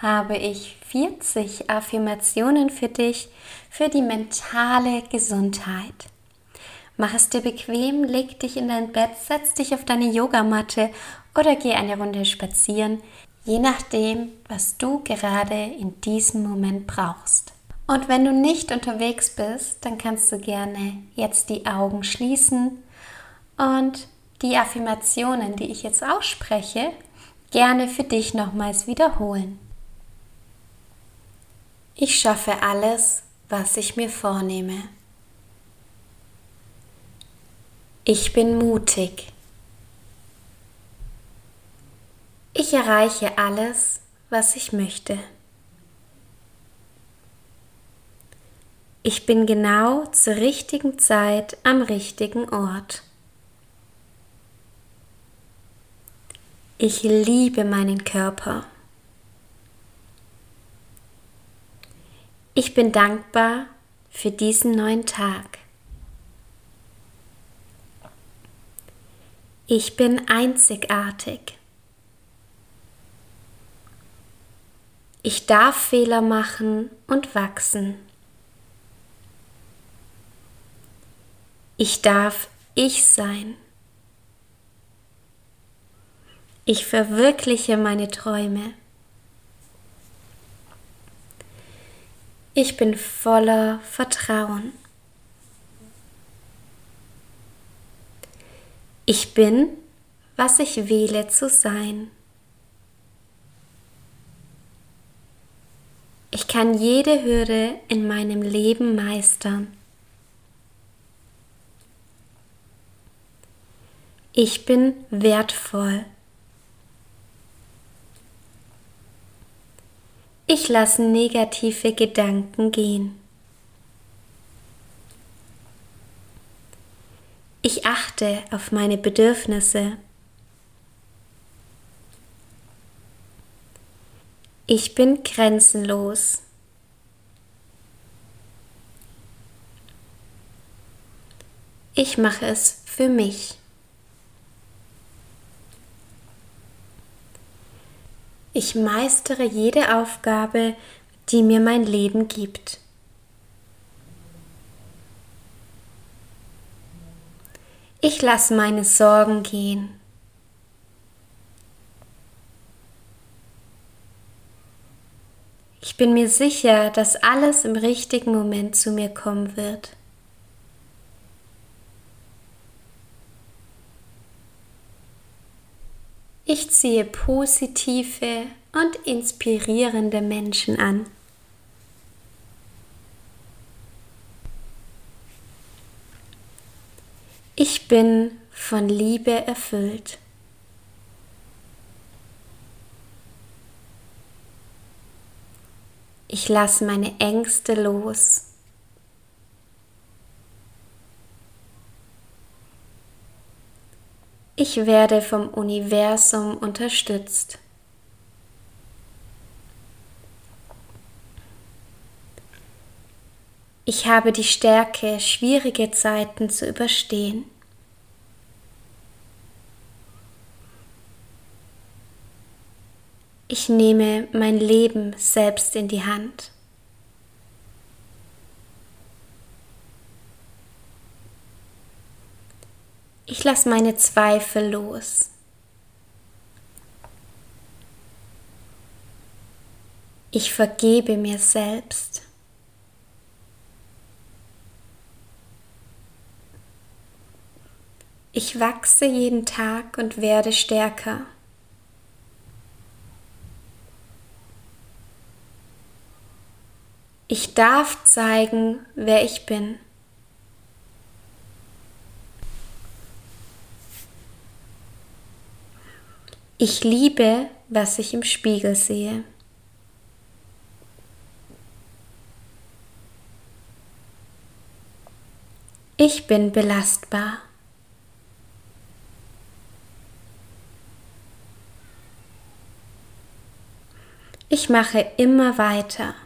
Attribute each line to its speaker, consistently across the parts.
Speaker 1: habe ich 40 Affirmationen für dich für die mentale Gesundheit. Mach es dir bequem, leg dich in dein Bett, setz dich auf deine Yogamatte oder geh eine Runde spazieren, je nachdem, was du gerade in diesem Moment brauchst. Und wenn du nicht unterwegs bist, dann kannst du gerne jetzt die Augen schließen und die Affirmationen, die ich jetzt ausspreche, gerne für dich nochmals wiederholen. Ich schaffe alles, was ich mir vornehme. Ich bin mutig. Ich erreiche alles, was ich möchte. Ich bin genau zur richtigen Zeit am richtigen Ort. Ich liebe meinen Körper. Ich bin dankbar für diesen neuen Tag. Ich bin einzigartig. Ich darf Fehler machen und wachsen. Ich darf ich sein. Ich verwirkliche meine Träume. Ich bin voller Vertrauen. Ich bin, was ich wähle zu sein. Ich kann jede Hürde in meinem Leben meistern. Ich bin wertvoll. Ich lasse negative Gedanken gehen. Ich achte auf meine Bedürfnisse. Ich bin grenzenlos. Ich mache es für mich. Ich meistere jede Aufgabe, die mir mein Leben gibt. Ich lasse meine Sorgen gehen. Ich bin mir sicher, dass alles im richtigen Moment zu mir kommen wird. Ich ziehe positive und inspirierende Menschen an. Ich bin von Liebe erfüllt. Ich lasse meine Ängste los. Ich werde vom Universum unterstützt. Ich habe die Stärke, schwierige Zeiten zu überstehen. Ich nehme mein Leben selbst in die Hand. Ich lasse meine Zweifel los. Ich vergebe mir selbst. Ich wachse jeden Tag und werde stärker. Ich darf zeigen, wer ich bin. Ich liebe, was ich im Spiegel sehe. Ich bin belastbar. Ich mache immer weiter.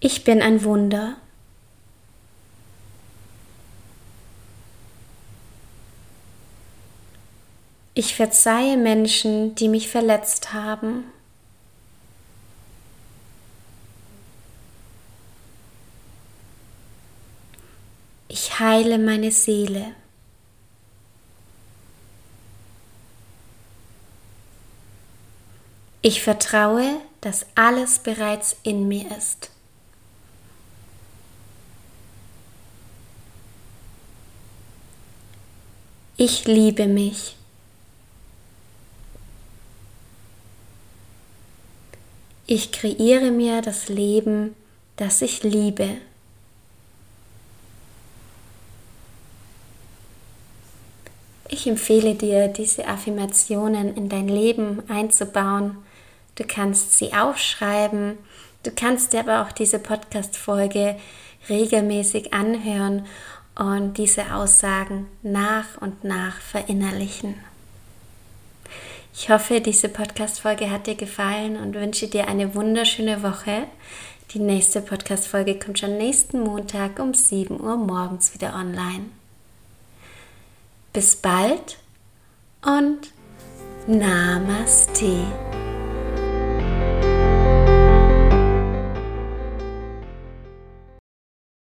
Speaker 1: Ich bin ein Wunder. Ich verzeihe Menschen, die mich verletzt haben. Ich heile meine Seele. Ich vertraue, dass alles bereits in mir ist. Ich liebe mich. Ich kreiere mir das Leben, das ich liebe. Ich empfehle dir, diese Affirmationen in dein Leben einzubauen. Du kannst sie aufschreiben, du kannst dir aber auch diese Podcast-Folge regelmäßig anhören und diese Aussagen nach und nach verinnerlichen. Ich hoffe, diese Podcast-Folge hat dir gefallen und wünsche dir eine wunderschöne Woche. Die nächste Podcast-Folge kommt schon nächsten Montag um 7 Uhr morgens wieder online. Bis bald und Namaste.